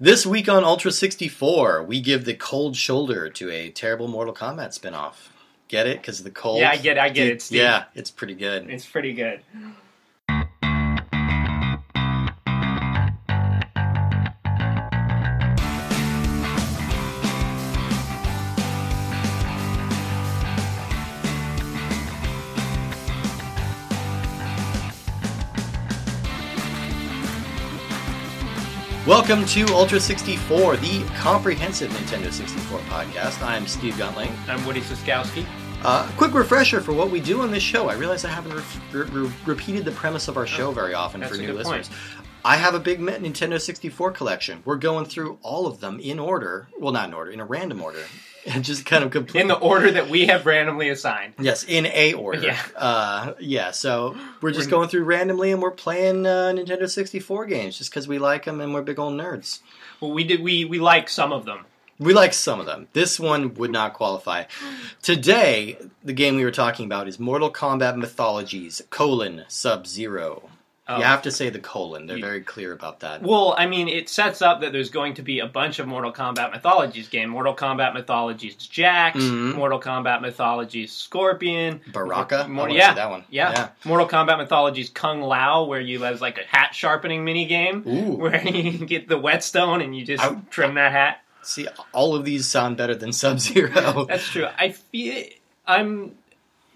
This week on Ultra 64, we give the cold shoulder to a terrible Mortal Kombat spin-off. Get it? Because the cold? Yeah, I get it, I get it, Steve. Yeah, it's pretty good. It's pretty good. Welcome to Ultra 64, the comprehensive Nintendo 64 podcast. I'm Steve Guntling. I'm Woody Siskowski. Uh, quick refresher for what we do on this show. I realize I haven't re- re- repeated the premise of our show very often that's for new good point. listeners. I have a big Nintendo 64 collection. We're going through all of them in order. Well, not in order, in a random order. And just kind of complete. In the order that we have randomly assigned. Yes, in a order. Yeah. Uh, yeah, so we're just We're- going through randomly and we're playing uh, Nintendo 64 games just because we like them and we're big old nerds. Well, we did we we like some of them. We like some of them. This one would not qualify. Today, the game we were talking about is Mortal Kombat Mythologies, colon, Sub-Zero. Um, you have to say the colon. They're you- very clear about that. Well, I mean, it sets up that there's going to be a bunch of Mortal Kombat Mythologies game. Mortal Kombat Mythologies Jax, Mhm. Mortal Kombat Mythologies Scorpion, Baraka? Mor- yeah, that one. Yeah. Yeah. Mortal Kombat Mythologies Kung Lao, where you have like a hat sharpening mini game, Ooh. where you get the whetstone and you just I- trim that hat. See, all of these sound better than Sub-Zero. That's true. I feel I'm.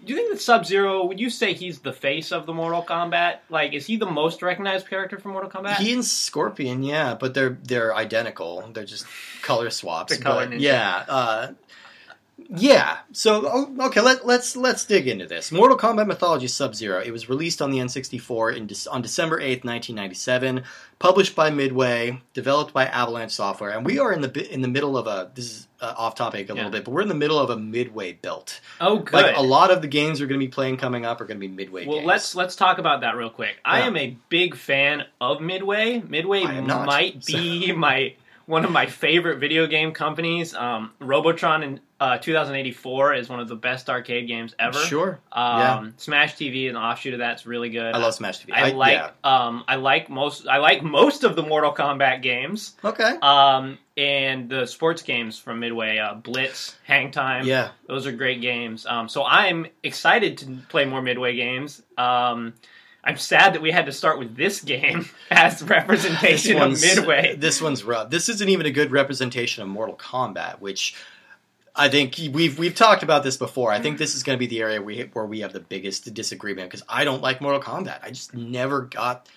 Do you think that Sub Zero? Would you say he's the face of the Mortal Kombat? Like, is he the most recognized character from Mortal Kombat? He and Scorpion, yeah, but they're they're identical. They're just color swaps. The color but ninja. yeah, uh, yeah. So oh, okay, let, let's let's dig into this. Mortal Kombat Mythology Sub Zero. It was released on the N64 in Dec- on December eighth, nineteen ninety seven. Published by Midway, developed by Avalanche Software, and we are in the in the middle of a. This is uh, off topic a Yeah. little bit, but we're in the middle of a Midway built. oh, good. Like a lot of the games we're going to be playing coming up are going to be Midway. well, games. let's let's talk about that real quick. I am a big fan of Midway. Midway am not, might be my one of my favorite video game companies. Um, Robotron in uh, 2084 is one of the best arcade games ever. Sure. Um, yeah. Smash TV, an offshoot of that's really good. I love Smash TV. I, like yeah. um I like most I like most of the Mortal Kombat games. Okay. Um and the sports games from Midway, uh, Blitz, Hang Time. Yeah. Those are great games. Um so I'm excited to play more Midway games. Um I'm sad that we had to start with this game as representation of Midway. This one's rough. This isn't even a good representation of Mortal Kombat, which I think we've we've talked about this before. I think this is going to be the area we, where we have the biggest disagreement because I don't like Mortal Kombat. I just never got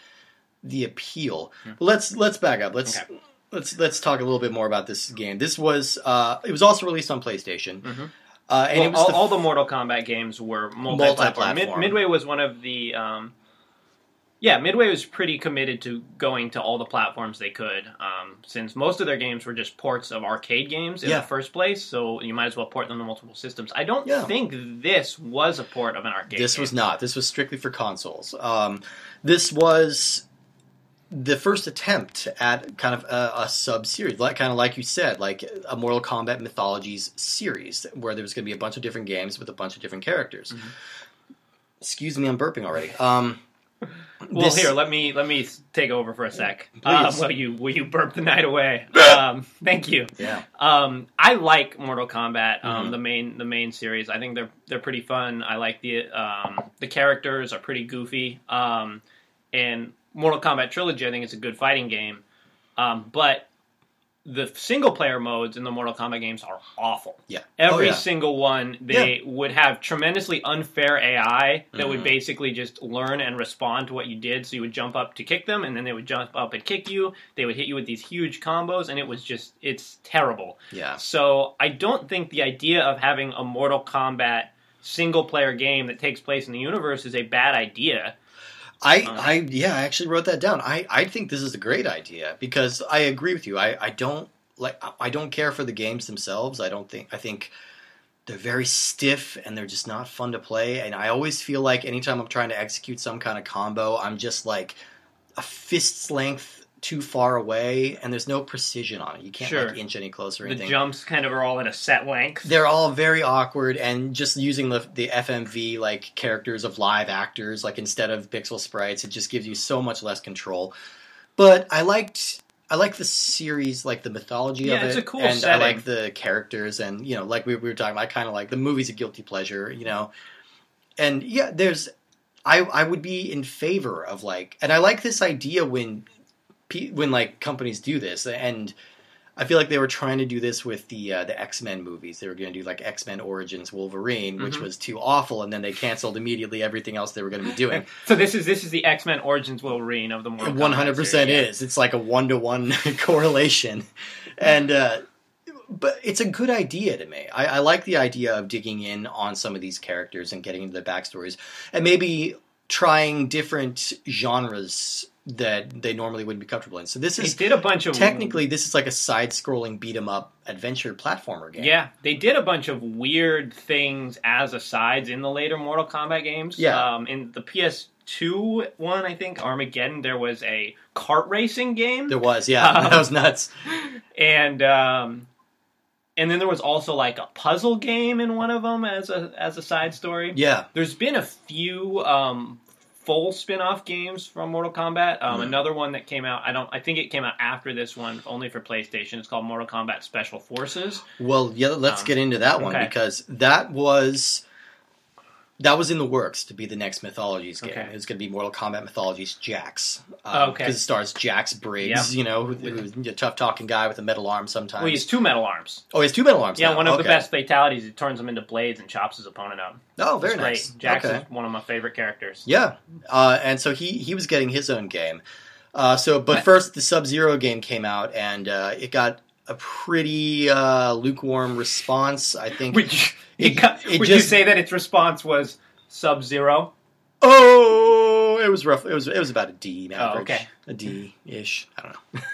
the appeal. But let's let's back up. Let's Okay. let's let's talk a little bit more about this game. This was uh, it was also released on PlayStation, Mhm. uh, and Well, it was all, the all the Mortal Kombat games were multi-platform. Multi-platform. Midway was one of the, um, yeah, Midway was pretty committed to going to all the platforms they could, um, since most of their games were just ports of arcade games in Yeah. the first place. So you might as well port them to multiple systems. I don't Yeah. think this was a port of an arcade. Game. This game. was not. This was strictly for consoles. Um, this was the first attempt at kind of a, a sub series, like kind of like you said, like a Mortal Kombat Mythologies series, where there was going to be a bunch of different games with a bunch of different characters. Excuse me, I'm burping already. Um, Well, this- here, let me let me take over for a sec. Uh, will you will you burp the night away? um, thank you. yeah, Um, I like Mortal Kombat, um, Mhm. the main the main series. I think they're they're pretty fun. I like the um, the characters are pretty goofy. Um, and Mortal Kombat Trilogy, I think it's a good fighting game. Um, but the single player modes in the Mortal Kombat games are awful. yeah. Every Oh, yeah. single one, they would have tremendously unfair AI that would Mhm. basically just learn and respond to what you did. So you would jump up to kick them, and then they would jump up and kick you. They would hit you with these huge combos, and it was just, it's terrible. yeah. So I don't think the idea of having a Mortal Kombat single player game that takes place in the universe is a bad idea. I, Uh. I, yeah, I actually wrote that down. I, I think this is a great idea because I agree with you. I, I don't like, I don't care for the games themselves. I don't think, I think they're very stiff and they're just not fun to play. And I always feel like anytime I'm trying to execute some kind of combo, I'm just like a fist's length too far away, and there's no precision on it. You can't Sure. like inch any closer or The anything. jumps kind of are all at a set length. They're all very awkward, and just using the the FMV like characters of live actors, like instead of pixel sprites, it just gives you so much less control. But I liked I like the series, like the mythology Yeah, of it. it's a cool and I like the characters, and you know, like we, we were talking about, I kind of like the movie's a guilty pleasure, you know. And yeah, there's, I I would be in favor of like, and I like this idea when, when like companies do this, and I feel like they were trying to do this with the uh, the X Men movies. They were going to do like X Men Origins Wolverine, which Mhm. was too awful, and then they canceled immediately everything else they were going to be doing. So this is this is the X Men Origins Wolverine of the Mortal One hundred percent is. It's like a one to one correlation, and uh, but it's a good idea to me. I, I like the idea of digging in on some of these characters and getting into their backstories, and maybe trying different genres that they normally wouldn't be comfortable in. So this They is did a bunch of technically this is like a side-scrolling beat 'em up adventure platformer game. Yeah, they did a bunch of weird things as asides in the later Mortal Kombat games. Yeah. Um, in the PS2 one, I think Armageddon, there was a kart racing game, there was. Yeah, Um, that was nuts. and um, and then there was also like a puzzle game in one of them as a as a side story. Yeah, There's been a few um, full spin-off games from Mortal Kombat. Um, Mhm. Another one that came out, I don't, I think it came out after this one, only for PlayStation. It's called Mortal Kombat Special Forces. Well, yeah, let's Um, get into that one okay. because that was that was in the works to be the next Mythologies game. Okay. It was going to be Mortal Kombat Mythologies Jax. Oh, okay. Because it stars Jax Briggs, you know, who's a tough talking guy with a metal arm sometimes. Well, he has two metal arms. oh, he has two metal arms. Yeah, now. one of the best fatalities. He turns them into blades and chops his opponent up. Oh, very It's nice. Great. Jax okay. is one of my favorite characters. Yeah, uh, and so he he was getting his own game. Uh, so, but first, the Sub Zero game came out, and uh, it got a pretty uh, lukewarm response. I think. Would you, It- cut- it would you say that its response was Sub Zero? Oh, it was rough. It was it was about a D average. Oh, okay. A D ish. I don't know.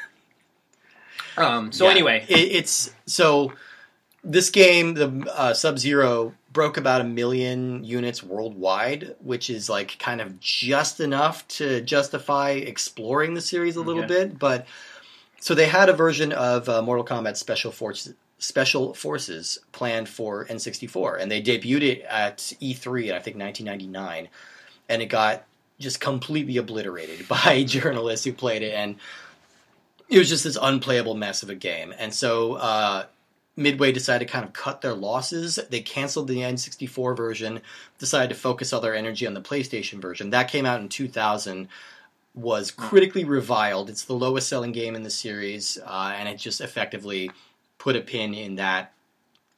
Um, so Yeah. anyway, it, it's so this game, the uh, Sub Zero, broke about a million units worldwide, which is like kind of just enough to justify exploring the series a little Okay. bit. But so they had a version of uh, Mortal Kombat Special Forces. Special Forces planned for N64, and they debuted it at E3 in I think 1999, and it got just completely obliterated by journalists who played it, and it was just this unplayable mess of a game. And so uh, Midway decided to kind of cut their losses. They canceled the N64 version, decided to focus all their energy on the PlayStation version. That came out in 2000, was critically reviled. It's the lowest selling game in the series, uh, and it just effectively put a pin in that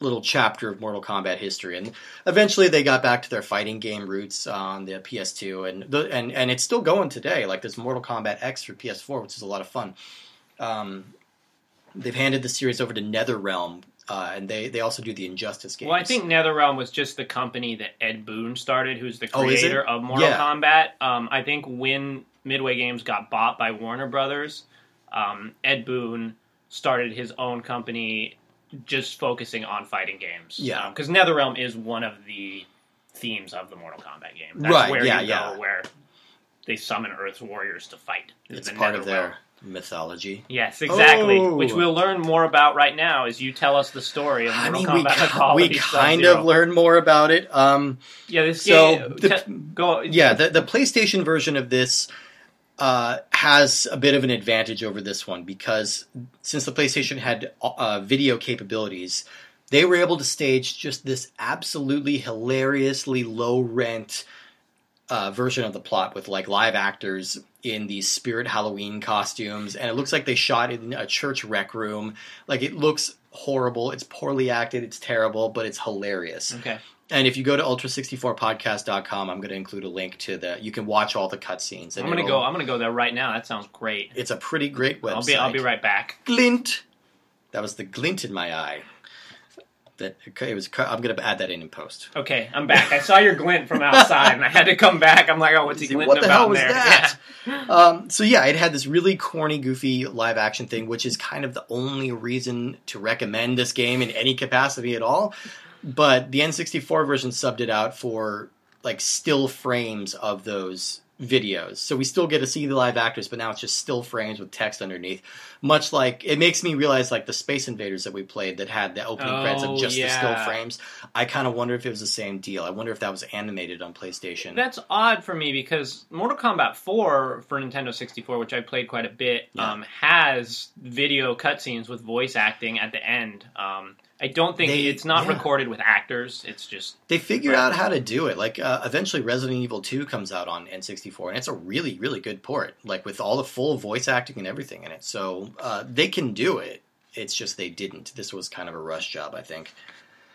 little chapter of Mortal Kombat history. And eventually they got back to their fighting game roots on the PS2, and the, and and it's still going today. Like there's Mortal Kombat X for PS4, which is a lot of fun. Um, they've handed the series over to NetherRealm, uh, and they they also do the Injustice games. well, I think NetherRealm was just the company that Ed Boon started, who's the Oh, creator of Mortal Yeah. Kombat. Um, I think when Midway Games got bought by Warner Brothers, um, Ed Boon started his own company just focusing on fighting games. Yeah. because NetherRealm is one of the themes of the Mortal Kombat game. That's Right, where yeah, you yeah. go where they summon Earth's warriors to fight. it's part of their mythology. Yes, exactly. Oh. Which we'll learn more about right now as you tell us the story of I Mortal mean, Kombat Mythology we kind Sub-Zero. of learn more about it. Um, Yeah, this So, game. the- te- go. yeah, the, the PlayStation version of this uh, has a bit of an advantage over this one because since the PlayStation had uh, video capabilities, they were able to stage just this absolutely hilariously low rent uh, version of the plot with like live actors in these spirit Halloween costumes, and it looks like they shot in a church rec room. Like it looks horrible. It's poorly acted. It's terrible, but it's hilarious. Okay. And if you go to ultra64podcast.com, I'm going to include a link to the. You can watch all the cutscenes. I'm gonna go. I'm gonna go there right now. That sounds great. It's a pretty great website. I'll be. I'll be right back. Glint. That was the glint in my eye. That it was. I'm going to add that in in post. Okay, I'm back. I saw your glint from outside, and I had to come back. I'm like, oh, what's he glinting what the about hell was there? that? Um, so yeah, it had this really corny, goofy live action thing, which is kind of the only reason to recommend this game in any capacity at all. But the N64 version subbed it out for like still frames of those videos. So we still get to see the live actors, but now it's just still frames with text underneath. Much like it makes me realize like the Space Invaders that we played that had the opening credits of Oh, just the still frames. I kind of wonder if it was the same deal. I wonder if that was animated on PlayStation. That's odd for me because Mortal Kombat 4 for Nintendo 64, which I played quite a bit, Yeah. um, has video cutscenes with voice acting at the end. Um, I don't think They- it's not yeah. recorded with actors. It's just They figured Right. out how to do it. Like uh, eventually, Resident Evil Two comes out on N64, and it's a really, really good port. Like with all the full voice acting and everything in it. So uh, they can do it. It's just they didn't. This was kind of a rush job, I think.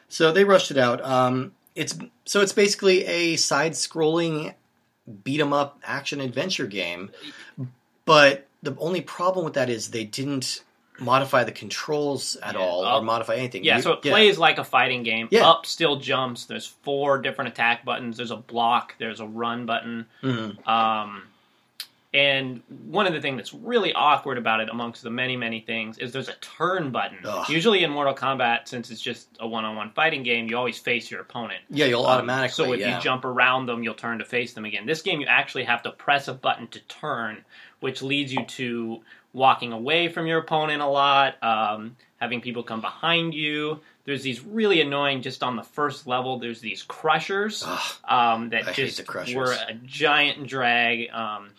So they rushed it out. Um, it's so it's basically a side-scrolling beat 'em up action adventure game, but the only problem with that is they didn't modify the controls at Yeah, all or modify anything. yeah. You- So it plays like a fighting game. Yeah. Up still jumps. There's four different attack buttons. There's a block. There's a run button. Mhm. Um, and one of the things that's really awkward about it, amongst the many, many things, is there's a turn button. Ugh. Usually in Mortal Kombat, since it's just a one-on-one fighting game, you always face your opponent. Yeah, you'll Um, automatically. so if yeah. you jump around them, you'll turn to face them again. This game, you actually have to press a button to turn, which leads you to walking away from your opponent a lot, um, having people come behind you. There's these really annoying, just on the first level, there's these crushers Ugh. um, that I just crushers. were a giant drag. Um,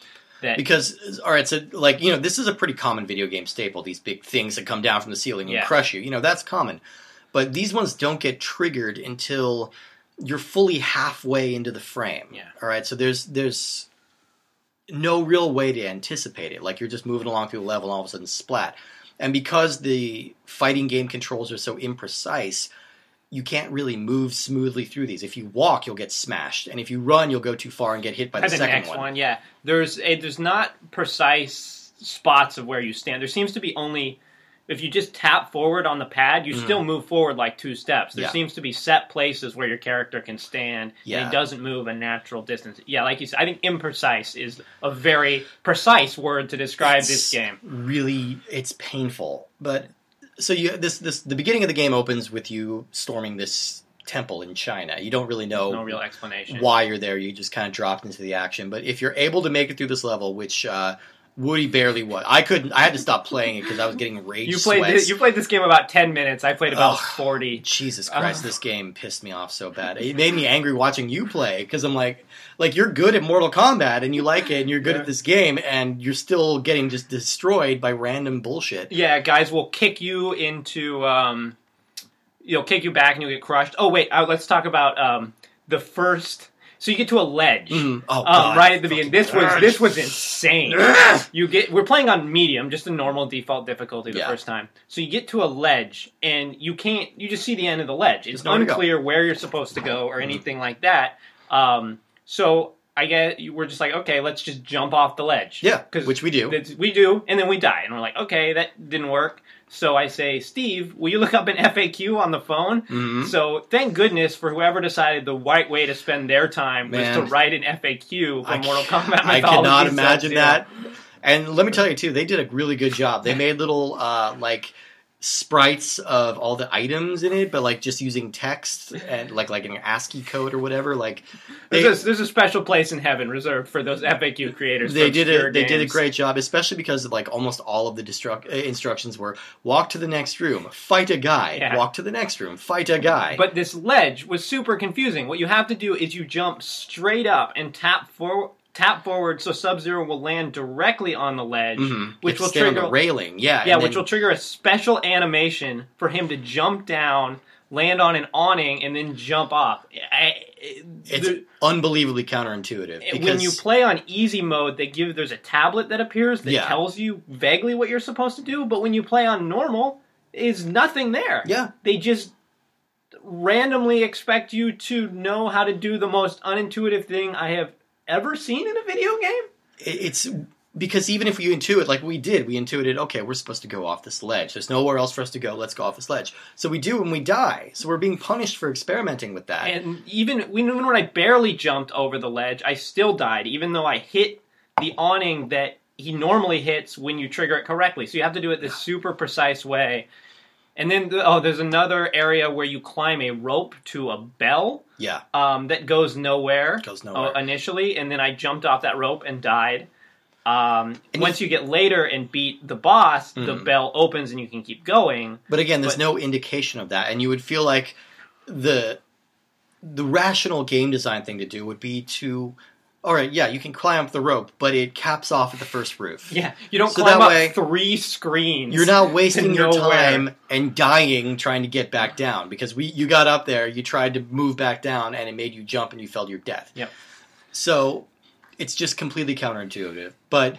that because all right so like you know this is a pretty common video game staple these big things that come down from the ceiling and Yeah. crush you you know that's common but these ones don't get triggered until you're fully halfway into the frame Yeah. all right so there's there's no real way to anticipate it like you're just moving along through the level and all of a sudden splat and because the fighting game controls are so imprecise you can't really move smoothly through these. If you walk, you'll get smashed, and if you run, you'll go too far and get hit by the the second one. one. yeah. There's a, there's not precise spots of where you stand. There seems to be only if you just tap forward on the pad, you Mhm. still move forward like two steps. There Yeah. seems to be set places where your character can stand, Yeah. and he doesn't move a natural distance. Yeah, like you said, I think imprecise is a very precise word to describe It's this game. Really, it's painful. But so you this this the beginning of the game opens with you storming this temple in China. You don't really know No real explanation. why you're there. You just kind of dropped into the action. But if you're able to make it through this level, which uh, Woody barely was, I couldn't. I had to stop playing it because I was getting rage You played sweats. this, you played this game about ten minutes. I played about forty. Jesus Christ, this game pissed me off so bad. It made me angry watching you play because I'm like, like you're good at Mortal Kombat and you like it and you're good Yeah. at this game and you're still getting just destroyed by random bullshit. Yeah, guys will kick you into um, you'll kick you back and you'll get crushed. Oh wait, uh, let's talk about um, the first. So you get to a ledge. Mhm. Oh, Um, right at the beginning. This was this was insane. You get we're playing on medium, just a normal default difficulty the Yeah. first time. So you get to a ledge and you can't you just see the end of the ledge. It's There's nowhere to go. unclear where you're supposed to go or anything like that. Um, so I get we're just like okay, let's just jump off the ledge. Yeah, which we do. we do, and then we die, and we're like, okay, that didn't work. So I say, Steve, will you look up an FAQ on the phone? Mhm. So thank goodness for whoever decided the right way to spend their time Man. was to write an FAQ for I Mortal Kombat. I cannot imagine that. And let me tell you too, they did a really good job. They made little uh, like sprites of all the items in it, but like just using text and like like an ASCII code or whatever. Like they, There's, a, there's a special place in heaven reserved for those FAQ creators. they did a they did a great job, especially because like almost all of the destruct, uh, instructions were walk to the next room, fight a guy, Yeah. walk to the next room, fight a guy. But this ledge was super confusing. What you have to do is you jump straight up and tap forward. Tap forward so Sub Zero will land directly on the ledge, Mhm. which will trigger the railing. Yeah, Yeah, which then- will trigger a special animation for him to jump down, land on an awning, and then jump off. I- it's the- unbelievably counterintuitive. Because, when you play on easy mode, they give there's a tablet that appears that Yeah. tells you vaguely what you're supposed to do. But when you play on normal, is nothing there. yeah, They just randomly expect you to know how to do the most unintuitive thing I have ever seen in a video game. it's because even if you intuit like we did, we intuited okay, we're supposed to go off this ledge. There's nowhere else for us to go. Let's go off this ledge. So we do, and we die. So we're being punished for experimenting with that. And even even when I barely jumped over the ledge, I still died, even though I hit the awning that he normally hits when you trigger it correctly. So you have to do it this super precise way. And then oh, there's another area where you climb a rope to a bell Yeah, um, that goes nowhere. goes uh, nowhere. initially, and then I jumped off that rope and died. Um, And once you get later and beat the boss, the Mhm. bell opens and you can keep going. But again, there's But- no indication of that, and you would feel like the the rational game design thing to do would be to, all right, yeah, you can climb up the rope, but it caps off at the first roof. Yeah, you don't So climb that up way- three screens. You're not wasting your time and dying trying to get back down because we you got up there, you tried to move back down, and it made you jump and you fell to your death. Yep. So it's just completely counterintuitive, but.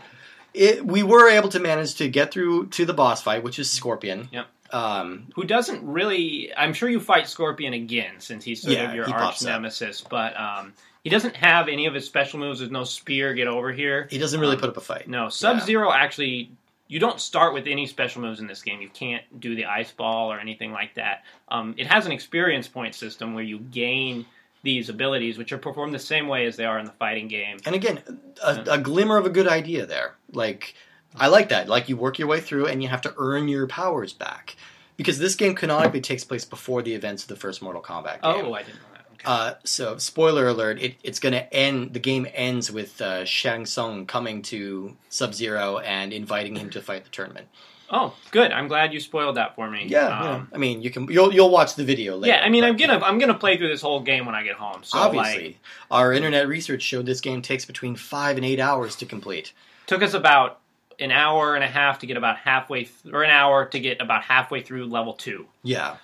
It, we were able to manage to get through to the boss fight, which is Scorpion. Yep. Um, Who doesn't really? I'm sure you fight Scorpion again since he's sort Yeah, of your arch pops up. nemesis, but um, he doesn't have any of his special moves. There's no spear, get over here. he doesn't really Um, put up a fight. No, Sub Zero actually. You don't start with any special moves in this game. You can't do the ice ball or anything like that. Um, it has an experience point system where you gain these abilities, which are performed the same way as they are in the fighting game. And again, a, a glimmer of a good idea there. Like, I like that. Like, you work your way through and you have to earn your powers back. Because this game canonically takes place before the events of the first Mortal Kombat game. Oh, I didn't know that. Okay. Uh, so, spoiler alert, it, it's going to end, the game ends with uh, Shang Tsung coming to Sub Zero and inviting him to fight the tournament. oh, good. I'm glad you spoiled that for me. Yeah, Um, yeah. I mean, you can you'll you'll watch the video later. Yeah, I mean, I'm gonna I'm gonna play through this whole game when I get home. So Obviously, like, our internet research showed this game takes between five and eight hours to complete. took us about an hour and a half to get about halfway, th- or an hour to get about halfway through level two. Yeah.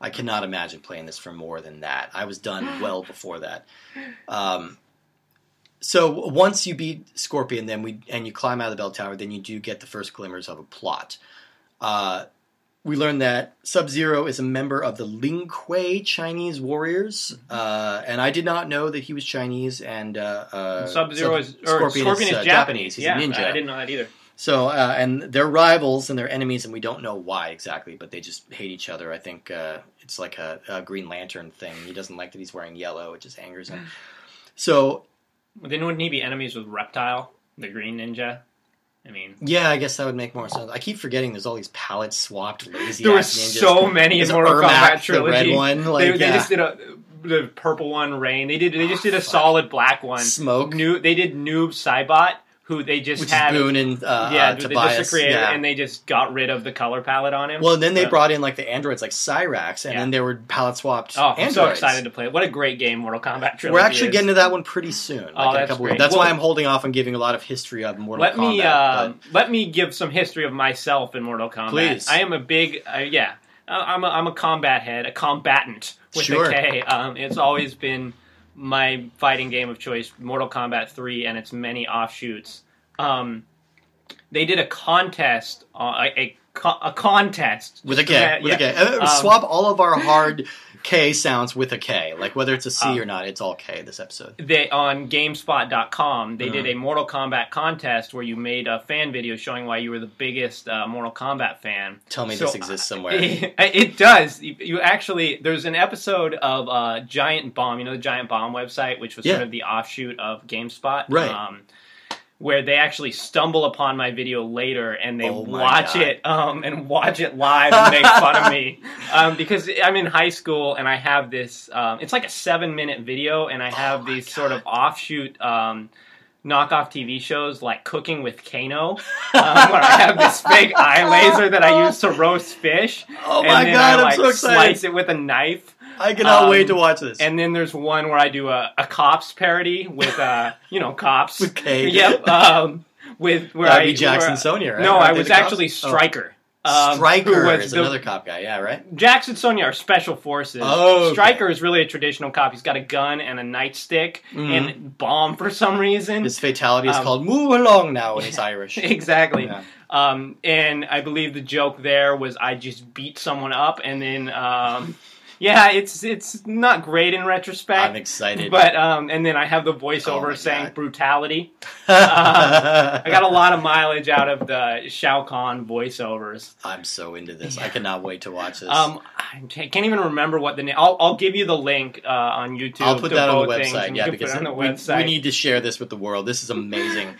I cannot imagine playing this for more than that. I was done well before that. Um, so once you beat Scorpion, then we and you climb out of the bell tower, then you do get the first glimmers of a plot. Uh, we learn that Sub Zero is a member of the Lin Kuei Chinese warriors, uh, and I did not know that he was Chinese. And uh, uh, Sub Zero is or Scorpion, is, uh, Japanese. He's yeah, a ninja. I didn't know that either. So, uh, and they're rivals and they're enemies, and we don't know why exactly, but they just hate each other. I think uh, it's like a, a Green Lantern thing. He doesn't like that he's wearing yellow; it just angers him. So, Then wouldn't he be enemies with Reptile, the Green Ninja? I mean, yeah, I guess that would make more sense. I keep forgetting there's all these palette swapped lazy. there were ass ninjas. so many in There's Mortal Ermac, Kombat the red one, they, like they yeah. just did a the purple one, Rain. They did. They just did a fuck. solid black one. smoke, New. They did Noob Saibot, who they just which had. Boon and uh, yeah, uh, they Tobias. just creator, yeah. and they just got rid of the color palette on him. well, then they brought in like the androids, like Cyrax, and Yeah. then they were palette swapped. Oh, I'm so excited to play it! What a great game, Mortal Kombat trilogy. We're actually is. getting to that one pretty soon. Like Oh, that's couple great. That's Well- why I'm holding off on giving a lot of history of Mortal let Kombat. me uh, let me give some history of myself in Mortal Kombat. Please. I am a big uh, yeah. I'm a, I'm a combat head, a combatant with Sure. a K. Um, it's always been my fighting game of choice, Mortal Kombat 3, and its many offshoots. Um, they did a contest, uh, a, a, co- a contest with a K. Yeah, with a. K. Uh, Um, swap all of our hard K sounds with a K. Like whether it's a C Um, or not, it's all K this episode. they on gamespot.com they did Mhm. a mortal kombat contest where you made a fan video showing why you were the biggest uh, mortal kombat fan Tell me so, this exists somewhere. it, it does you, you actually there's an episode of uh, giant bomb you know the giant bomb website which was Yeah. sort of the offshoot of gamespot Right. um, where they actually stumble upon my video later and they Oh watch God. it um, and watch it live and make fun of me um, because I'm in high school and I have this. Um, it's like a seven minute video and I have Oh these sort of offshoot. Um, Knockoff TV shows like Cooking with Kano, um, where I have this fake eye laser that I use to roast fish, oh and my then god, I like so slice it with a knife. I cannot um, wait to watch this. And then there's one where I do a, a cops parody with uh, you know cops. with K. Yep. Um, with where That'd I be Jackson where- Sonya, right? No, Aren't I was cops? actually Oh. Stryker. um, Stryker was is the- another cop guy. Yeah, right. Jackson Sonya are special forces. Oh, okay. Stryker is really a traditional cop. He's got a gun and a nightstick Mhm. and bomb for some reason. His fatality is Um, called "Move Along Now" and it's Irish. exactly. Yeah. Um, and I believe the joke there was I just beat someone up and then um, yeah, it's it's not great in retrospect. I'm excited. But um, and then I have the Oh voiceover my saying God. brutality. I got a lot of mileage out of the Shao Kahn voiceovers. I'm so into this. I cannot wait to watch this. Um, I can't even remember what the name. I'll, I'll give you the link uh, on YouTube. I'll put that on the things, website. Yeah, you can put because it on the we, we need to share this with the world. This is amazing.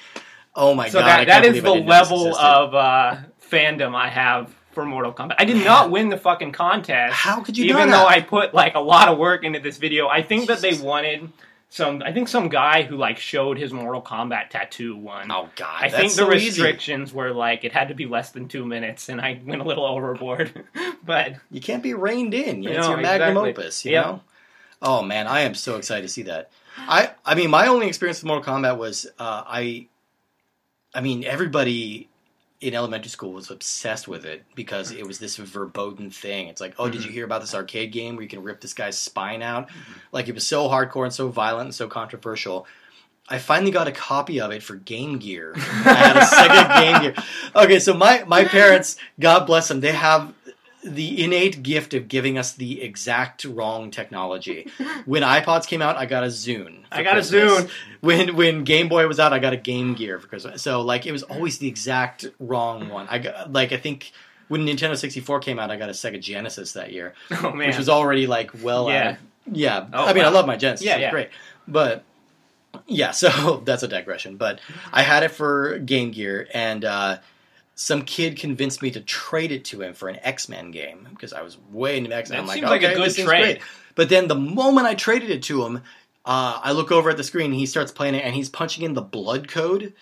Oh my so god! that I that can't is the didn't know this level of uh, fandom I have for Mortal Kombat. I did not win the fucking contest. How could you even though? I put like a lot of work into this video, I think that they wanted some. I think some guy who like showed his Mortal Kombat tattoo won. Oh God, I think the so easy. restrictions were like it had to be less than two minutes, and I went a little overboard. but You can't be reined in. It's No, your magnum exactly. opus, you Yep. know. Oh man, I am so excited to see that. I I mean, my only experience with Mortal Kombat was uh, I. I mean, everybody in elementary school was obsessed with it because it was this verboten thing. It's like, oh, did Mm-hmm. you hear about this arcade game where you can rip this guy's spine out? Like it was so hardcore and so violent and so controversial. I finally got a copy of it for Game Gear. I had a Sega Game Gear. Okay, so my my parents, God bless them, they have the innate gift of giving us the exact wrong technology. When iPods came out, I got a Zune. I got a Zune. When when Game Boy was out, I got a Game Gear for Christmas. So like it was always the exact wrong one. I got like I think when Nintendo 64 came out, I got a Sega Genesis that year, oh man, which was already like well Yeah. out of- yeah. Oh, I mean, I love my Genesis. Yeah, it's yeah. great. But yeah, so that's a digression. But I had it for Game Gear, and uh, some kid convinced me to trade it to him for an X Men game because I was way into X Men. I'm like, seems like a good trade. great. But then the moment I traded it to him, uh, I look over at the screen. He starts playing it, and he's punching in the blood code,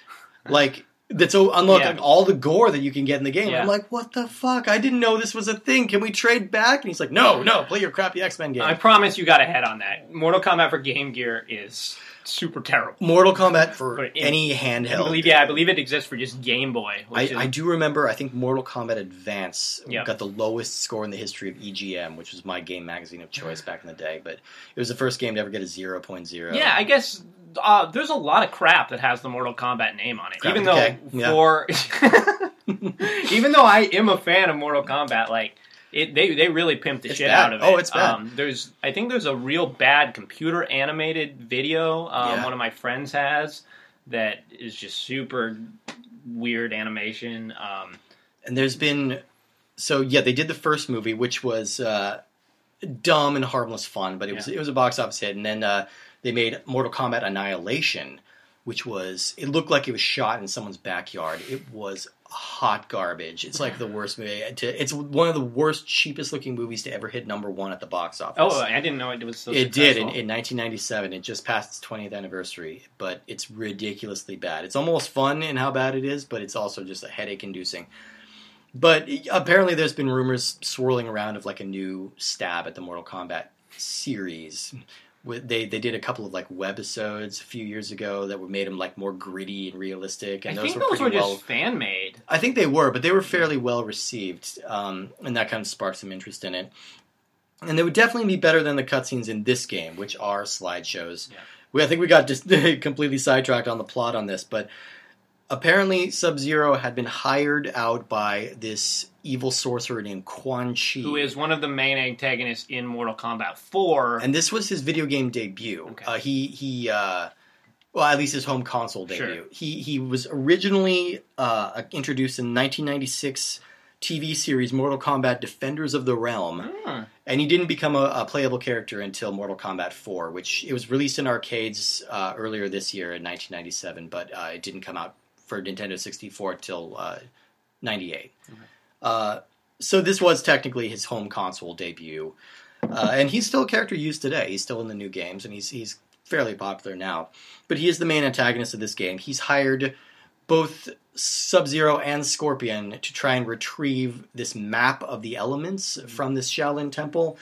like. That's so unlocking Yeah. all the gore that you can get in the game. Yeah. I'm like, what the fuck? I didn't know this was a thing. Can we trade back? And he's like, no, no, play your crappy X Men game. I promise you got ahead on that. Mortal Kombat for Game Gear is super terrible. Mortal Kombat for in- any I handheld. believe, yeah, I believe it exists for just Game Boy. I, is, I do remember. I think Mortal Kombat Advance Yeah. got the lowest score in the history of EGM, which was my game magazine of choice back in the day. But it was the first game to ever get a 0.0. Yeah, I guess uh, there's a lot of crap that has the Mortal Kombat name on it. Crap even though a K, yeah. for even though I am a fan of Mortal Kombat, like it, they they really pimped the It's shit bad. out of it. Oh, it's bad. Um, there's I think there's a real bad computer animated video um, Yeah. one of my friends has that is just super weird animation. Um, and there's been so yeah they did the first movie which was uh, dumb and harmless fun but it was it was a box office hit and then uh, they made mortal kombat annihilation which was it looked like it was shot in someone's backyard it was hot garbage it's like the worst movie to, it's one of the worst cheapest looking movies to ever hit number one at the box office oh, I didn't know it was so it did in, in 1997. It just passed its 20th anniversary, but it's ridiculously bad. It's almost fun in how bad it is, but it's also just a headache inducing. But apparently, there's been rumors swirling around of like a new stab at the Mortal Kombat series. They they did a couple of like webisodes a few years ago that were made them like more gritty and realistic, I and think those were those were well. just fan made. I think they were, but they were fairly well received, um, and that kind of sparked some interest in it. And they would definitely be better than the cutscenes in this game, which are slideshows. Yeah. We, I think we got just completely sidetracked on the plot on this, but apparently Sub Zero had been hired out by this evil sorcerer named Quan Chi, Who is one of the main antagonists in Mortal Kombat 4? and this was his video game debut. Okay. Uh, he he. Uh, well, at least his home console debut. Sure. He he was originally uh, introduced in 1996 TV series Mortal Kombat: Defenders of the Realm, Hmm. and he didn't become a, a playable character until Mortal Kombat 4, which it was released in arcades uh, earlier this year in 1997, but uh, it didn't come out for Nintendo 64 till uh, 98. Uh, so this was technically his home console debut, uh, and he's still a character used today. He's still in the new games, and he's he's fairly popular now. But he is the main antagonist of this game. He's hired both Sub Zero and Scorpion to try and retrieve this map of the elements from this Shaolin temple.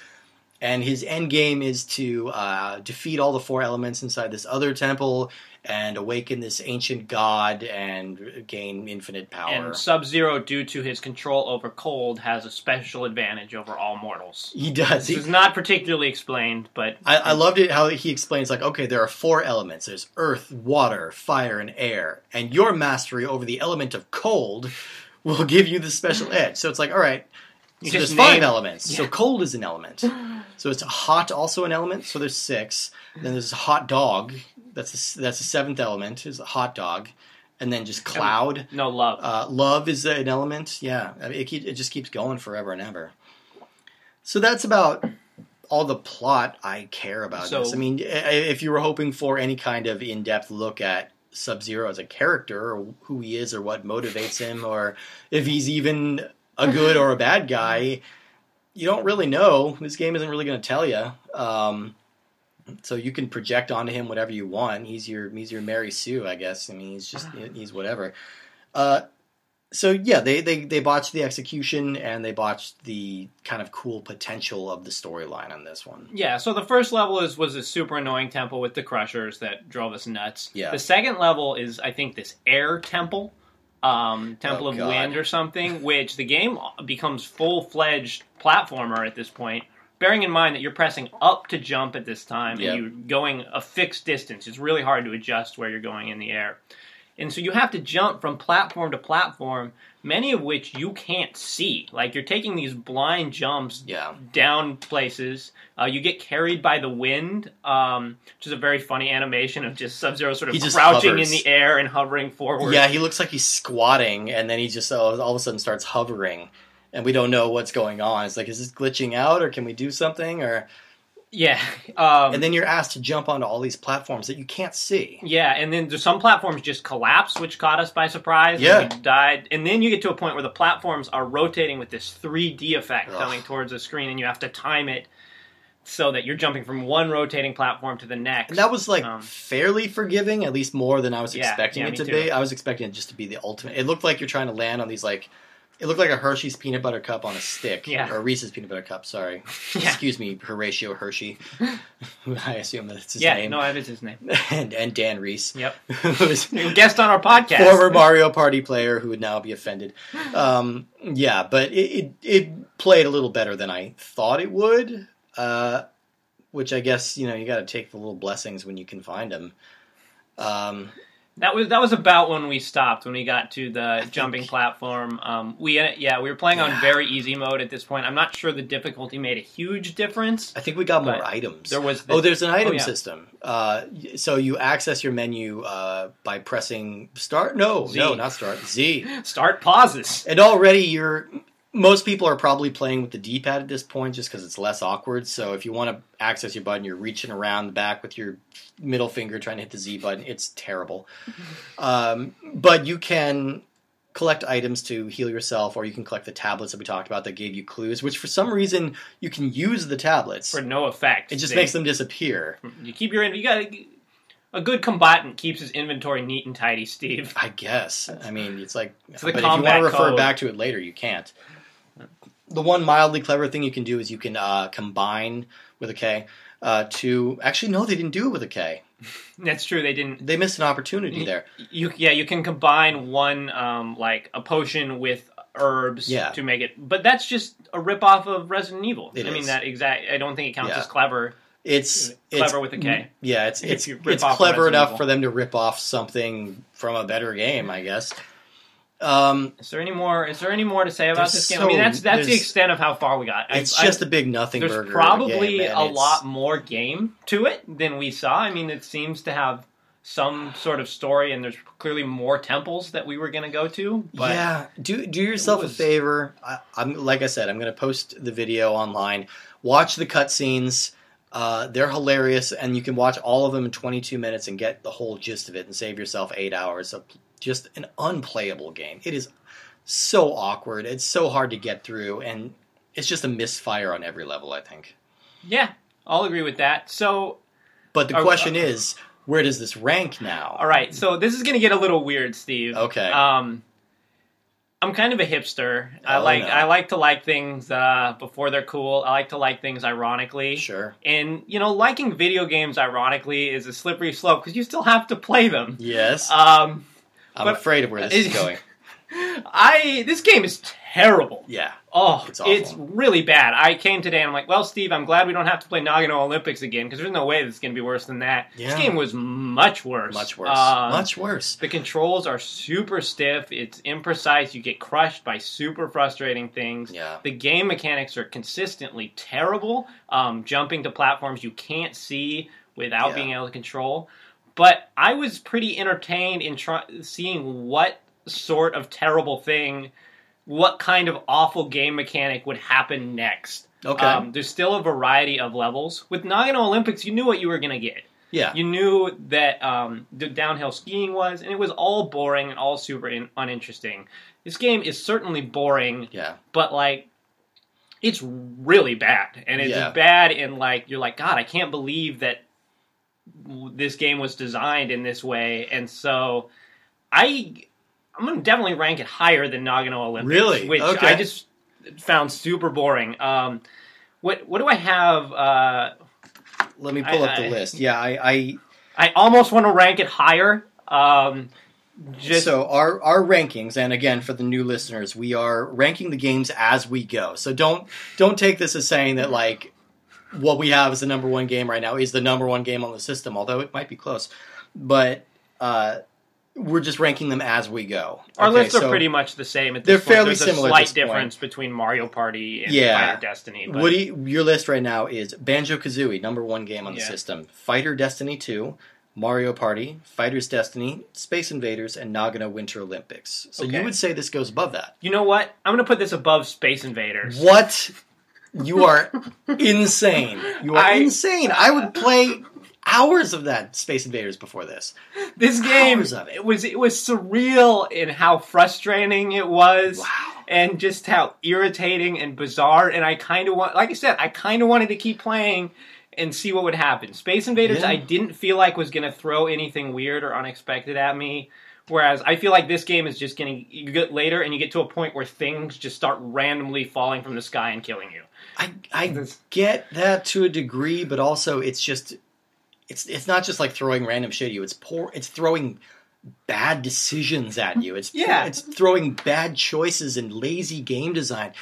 And his end game is to uh, defeat all the four elements inside this other temple and awaken this ancient god and gain infinite power. And Sub Zero, due to his control over cold, has a special advantage over all mortals. he does. This He, is not particularly explained, but I, I loved it how he explains like, okay, there are four elements. There's earth, water, fire, and air, and your mastery over the element of cold will give you the special edge. So it's like, all right, You so just there's five name- elements. So cold is an element. So it's hot, also an element. So there's six. Then there's hot dog. That's the, that's the seventh element. Is a hot dog, and then just cloud. no love. Uh, love is an element. Yeah, I mean, it, keep, it just keeps going forever and ever. So that's about all the plot I care about. So- this. I mean, if you were hoping for any kind of in-depth look at Sub Zero as a character, or who he is, or what motivates him, or if he's even a good or a bad guy, you don't really know. This game isn't really going to tell you. Um, so you can project onto him whatever you want. He's your he's your Mary Sue, I guess. I mean, he's just he's whatever. Uh, so yeah, they, they they botched the execution and they botched the kind of cool potential of the storyline on this one. Yeah, so the first level is was a super annoying temple with the crushers that drove us nuts. Yeah. The second level is I think this air temple, um, Temple Oh, of God. Wind or something, which the game becomes full fledged platformer at this point. Bearing in mind that you're pressing up to jump at this time Yep. and you're going a fixed distance, it's really hard to adjust where you're going in the air. And so you have to jump from platform to platform, many of which you can't see. Like you're taking these blind jumps Yeah. down places. Uh, you get carried by the wind, um, which is a very funny animation of just Sub Zero sort of crouching hovers. in the air and hovering forward. Yeah, he looks like he's squatting, and then he just all, all of a sudden starts hovering, and we don't know what's going on. It's like, is this glitching out, or can we do something? Or yeah. Um, and then you're asked to jump onto all these platforms that you can't see. yeah, and then there's some platforms just collapse, which caught us by surprise. Yeah. and died. And then you get to a point where the platforms are rotating with this 3D effect Ugh. coming towards the screen, and you have to time it so that you're jumping from one rotating platform to the next. And that was like Um, fairly forgiving, at least more than I was Yeah, expecting yeah, it to too. be. I was expecting it just to be the ultimate. It looked like you're trying to land on these like. It looked like a Hershey's peanut butter cup on a stick, Yeah. or Reese's peanut butter cup. Sorry, Yeah. excuse me, Horatio Hershey. I assume that's his yeah, name. Yeah, no, that is his name. and and Dan Reese, Yep. who's Guest on our podcast. former Mario Party player who would now be offended. Um, yeah, but it, it it played a little better than I thought it would. Uh, which I guess you know you got to take the little blessings when you can find them. Um, That was that was about when we stopped when we got to the think- jumping platform. Um, we yeah we were playing on very easy mode at this point. I'm not sure the difficulty made a huge difference. I think we got more items. There was oh, there's an item yeah. system. Uh, so you access your menu uh, by pressing start. No, Z. no, not start. Z. start pauses. And already you're most people are probably playing with the D-pad at this point just because it's less awkward. So if you want to access your button, you're reaching around the back with your middle finger trying to hit the Z button. It's terrible. Um, but you can collect items to heal yourself, or you can collect the tablets that we talked about that gave you clues. Which for some reason you can use the tablets. for no effect. It just They- makes them disappear. you keep your you got a good combatant keeps his inventory neat and tidy. Steve. I guess. I mean, it's like, It's but if you want to refer code. back to it later, you can't. The one mildly clever thing you can do is you can uh, combine with a K uh, to actually no, they didn't do it with a K. That's true. They didn't. They missed an opportunity there. You yeah you can combine one um like a potion with herbs Yeah. to make it, but that's just a rip off of Resident Evil. It I mean that exact. I don't think it counts Yeah. as clever. It's Clever it's, with a K. Yeah, it's it's it's clever enough Evil. for them to rip off something from a better game, I guess. Um, Is there any more? Is there any more to say about this game? so- I mean, that's that's the extent of how far we got. I- it's I- just a big nothing there's burger. probably game, a It's- lot more game to it than we saw. I mean, it seems to have some sort of story, and there's clearly more temples that we were going to go to. But yeah, do do yourself was- a favor. I, I'm like I said, I'm going to post the video online. Watch the cutscenes. Uh, they're hilarious, and you can watch all of them in 22 minutes and get the whole gist of it, and save yourself eight hours of just an unplayable game. It is so awkward. It's so hard to get through, and it's just a misfire on every level. I think. yeah, I'll agree with that. So, But the Are- question uh, is, where does this rank now? all right, so this is going to get a little weird, Steve. Okay. Um, I'm kind of a hipster. I Oh, like no. I like to like things uh, before they're cool. I like to like things ironically. Sure. And you know, liking video games ironically is a slippery slope because you still have to play them. Yes. Um, I'm but- afraid of where this is going. I this game is terrible. Yeah. Oh, It's it's, really bad. I came today and I'm like, well, Steve, I'm glad we don't have to play Nagano Olympics again because there's no way this is going to be worse than that. Yeah. This game was much worse. Much worse. Uh, Much worse. The controls are super stiff. It's imprecise. You get crushed by super frustrating things. Yeah. The game mechanics are consistently terrible. Um, jumping to platforms you can't see without Yeah. being able to control. But I was pretty entertained in try- seeing what sort of terrible thing, what kind of awful game mechanic would happen next. Okay. Um, there's still a variety of levels. With Nagano Olympics, you knew what you were going to get. Yeah. You knew that um, the downhill skiing was, and it was all boring and all super in- uninteresting. This game is certainly boring, yeah. but like it's really bad, and it's Yeah. bad in like you're like God, I can't believe that this game was designed in this way, and so I I'm gonna definitely rank it higher than Nagano Olympics, Really? which Okay. I just found super boring. Um, what what do I have? Uh, Let me pull I- up the I- list. Yeah, I, I I almost want to rank it higher. Um, just so our our rankings, and again for the new listeners, we are ranking the games as we go. So don't don't take this as saying that like what we have as the number one game right now is the number one game on the system, although it might be close. But uh, we're just ranking them as we go. our Okay, lists are so pretty much the same. At They're point. fairly There's similar A slight this point. difference between Mario Party and Yeah. Fire Destiny. But Woody, your list right now is Banjo Kazooie, number one game on the Yeah. system. Fighter Destiny 2, Mario Party, Fighters Destiny, Space Invaders, and Nagano Winter Olympics. So Okay. you would say this goes above that. you know what? I'm going to put this above Space Invaders. What? You are insane. You are I- insane. I would play hours of that Space Invaders before this. This game Hours of it. was it was surreal in how frustrating it was. Wow. And just how irritating and bizarre, and I kind of want, like I said, I kind of wanted to keep playing and see what would happen. Space Invaders, Yeah. I didn't feel like was going to throw anything weird or unexpected at me. Whereas I feel like this game is just getting you get later and you get to a point where things just start randomly falling from the sky and killing you. I I get that to a degree, but also it's just it's it's not just like throwing random shit at you. It's poor. It's throwing bad decisions at you. It's Yeah. It's throwing bad choices and lazy game design.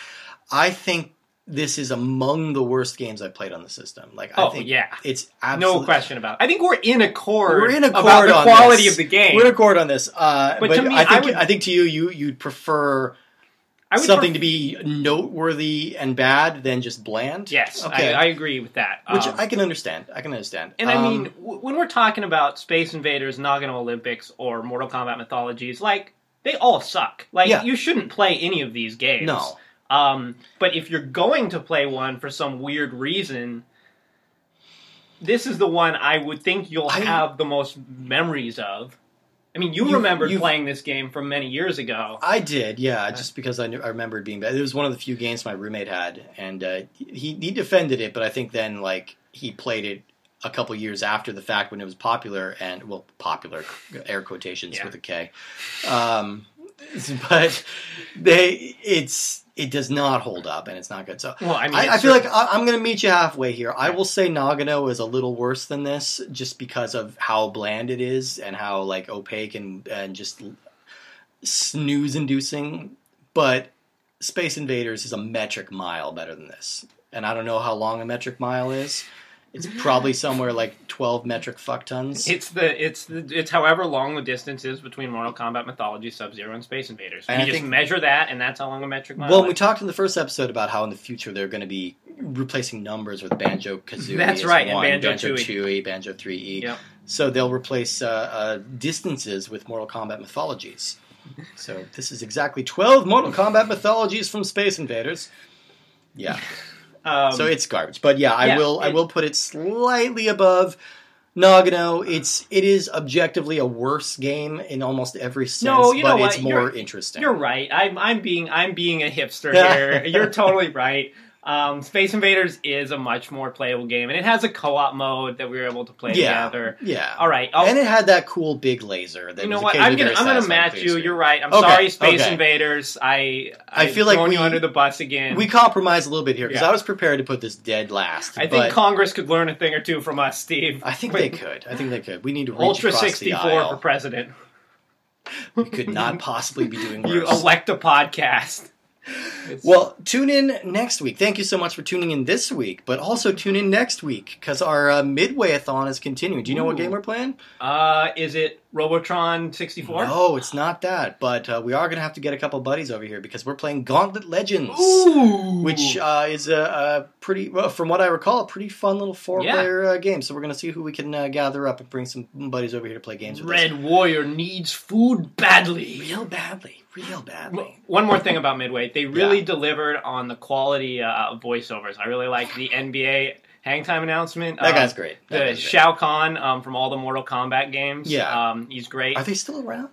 I think this is among the worst games I've played on the system. Like I Oh think yeah, it's absolutely no question about. it. I think we're in accord. We're in accord about the quality this. of the game. We're in accord on this. Uh, But but to me, I think I would- I think to you you you'd prefer I something pref- to be noteworthy and bad than just bland. Yes, Okay. I, I agree with that. Which Um, I can understand. I can understand. And I Um, mean, w- when we're talking about Space Invaders, Nagano Olympics, or Mortal Kombat Mythologies, like they all suck. Like Yeah. you shouldn't play any of these games. no. Um, but if you're going to play one for some weird reason, this is the one I would think you'll I- have the most memories of. I mean, you, You- remembered you- playing this game from many years ago. I did, yeah, just because I, knew, I remembered being bad. It was one of the few games my roommate had, and uh, he he defended it, but I think then like he played it a couple years after the fact when it was popular, and well, popular air quotations Yeah. with a K. Um, but they, it's it does not hold up, and it's not good. So Well, I mean, I, I feel like I, I'm going to meet you halfway here. I will say Nagano is a little worse than this, just because of how bland it is and how like opaque and and just snooze inducing. But Space Invaders is a metric mile better than this, and I don't know how long a metric mile is. It's probably somewhere like 12 metric fuck tons. It's the it's the it's however long the distance is between Mortal Kombat Mythology, Sub Zero, and Space Invaders. And you I just think- measure that, and that's how long a metric mile. Well, is. we talked in the first episode about how in the future they're going to be replacing numbers with Banjo Kazooie. That's right, and Banjo-Tooie. Tooie, Banjo 3E. Yep. So they'll replace uh, uh, distances with Mortal Kombat mythologies. So this is exactly 12 Mortal Kombat mythologies from Space Invaders. Yeah. Um, so it's garbage. But yeah, I yeah, will I will put it slightly above Nagano. It's it is objectively a worse game in almost every sense, No, you know but what? it's more You're- interesting. You're right. I'm I'm being I'm being a hipster here. You're totally right. Um, Space Invaders is a much more playable game, and it has a co-op mode that we were able to play yeah. together. Yeah. All right, I'll, and it had that cool big laser. That you know what? I'm gonna I'm gonna match you. You're right. I'm Okay, sorry, Space okay. Invaders. I I I've feel like we- you under the bus again. We compromised a little bit here because Yeah. I was prepared to put this dead last. I think Congress could learn a thing or two from us, Steve. I think they could. I think they could. We need to reach Ultra across 64 the aisle. for president. We could not possibly be doing worse. You elect a podcast. It's- Well, tune in next week. Thank you so much for tuning in this week, but also tune in next week because our uh, Midway-a-thon is continuing. Do you know what game we're playing? uh, is it Robotron 64? No, it's not that. But uh, we are going to have to get a couple buddies over here because we're playing Gauntlet Legends. Ooh, Which uh, is a, a pretty, well, from what I recall, a pretty fun little four-player uh, game. So we're going to see who we can uh, gather up and bring some buddies over here to play games. Red Warrior needs food badly. real badly, real badly. One more thing about Midway, they really Yeah. delivered on the quality uh, of voiceovers. I really like the NBA hang time announcement. That Um, guy's great. That The guy's great. Shao Kahn um, from all the Mortal Kombat games. Yeah. um, he's great. Are they still around?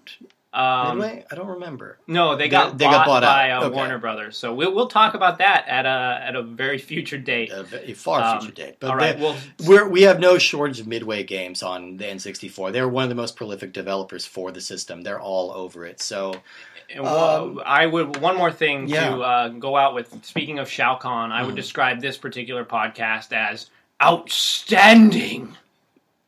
Um, Midway? I don't remember. No, they They- got they bought, got bought out. by uh, Okay. Warner Brothers. So we'll we'll talk about that at a at a very future date. A, ve- a far Um, future date. But All right. they- Well, we're, we have no shortage of Midway games on the N64. They're one of the most prolific developers for the system. They're all over it. So and well, Um, I would one more thing yeah. to uh, go out with. Speaking of Shao Kahn, I would Mm. describe this particular podcast as outstanding.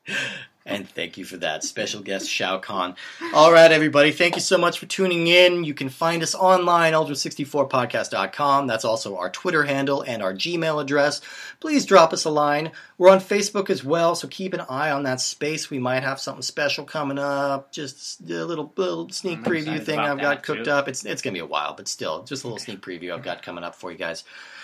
And thank you for that. Special guest Shao Kahn. All right, everybody. Thank you so much for tuning in. You can find us online, ultra64podcast.com. That's also our Twitter handle and our Gmail address. Please drop us a line. We're on Facebook as well, so keep an eye on that space. We might have something special coming up. Just a little, little sneak I'm preview thing I've got cooked too. up. It's, it's going to be a while, but still, just a little sneak preview I've got coming up for you guys.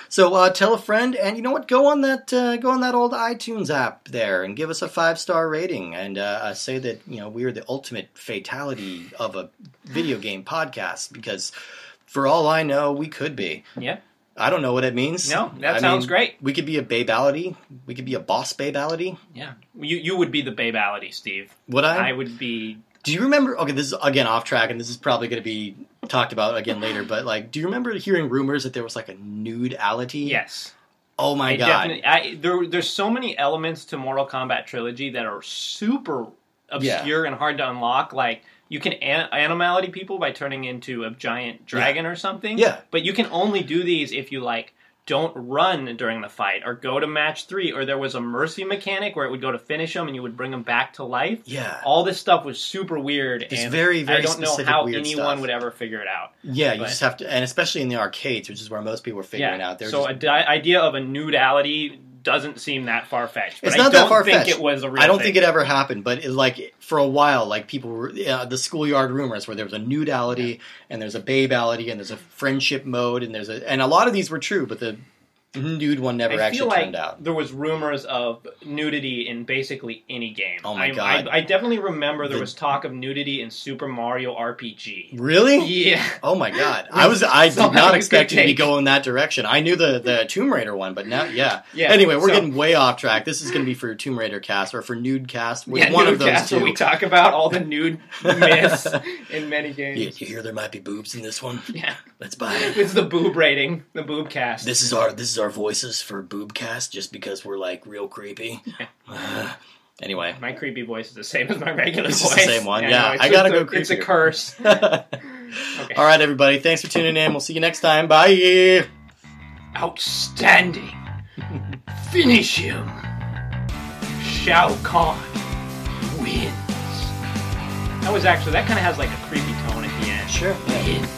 So uh, tell a friend, and you know what? Go on that uh, go on that old iTunes app there, and give us a five star rating, and uh, uh, say that you know we are the ultimate fatality of a video game podcast. Because for all I know, we could be. Yeah. I don't know what it means. No, that I sounds mean, great. We could be a babality. We could be a boss babality. Yeah, you you would be the babality, Steve. Would I? I would be. Do you remember? Okay, this is again off track, and this is probably going to be talked about again later. But like, do you remember hearing rumors that there was like a nude-ality? Yes. Oh my I god. I, there, there's so many elements to Mortal Kombat trilogy that are super obscure and hard to unlock. Like you can an- animality people by turning into a giant dragon or something. Yeah. But you can only do these if you like don't run during the fight or go to match three or there was a mercy mechanic where it would go to finish them and you would bring them back to life. Yeah. All this stuff was super weird It's and very, very I don't know how anyone stuff. would ever figure it out. Yeah, you just have to, and especially in the arcades, which is where most people are figuring yeah. out. They're so just, a di- idea of a nudality doesn't seem that far fetched. It's I not that don't far-fetched. think it was a real I don't thing. think it ever happened, but it, like for a while, like people were uh, the schoolyard rumors where there was a nudality and there's a babality and there's a friendship mode and there's a and a lot of these were true, but the Mm-hmm. nude one never I feel actually like turned out. there was rumors of nudity in basically any game. Oh my I, God. I, I definitely remember there The- was talk of nudity in Super Mario RPG. Really? Yeah, Oh my god! I was I did Somehow not expect you to be take- going that direction. I knew the the Tomb Raider one, but now yeah. yeah. Anyway, we're so- getting way off track. This is going to be for Tomb Raider cast or for Nude cast. With yeah, one of those two. we talk about all the nude myths in many You, games. you hear there might be boobs in this one? Yeah, Let's buy it. it's the boob rating, the boob cast. This is our this is our voices for boobcast, just because we're like real creepy. anyway, my creepy voice is the same as my regular It's voice. the same one, yeah. no, I gotta just go a- It's a creepier. curse. all right, everybody. Thanks for tuning in. We'll see you next time. Bye. Outstanding. Finish him. Shao Kahn wins. That was actually that kind of has like a creepy tone at the end. Sure. Wins.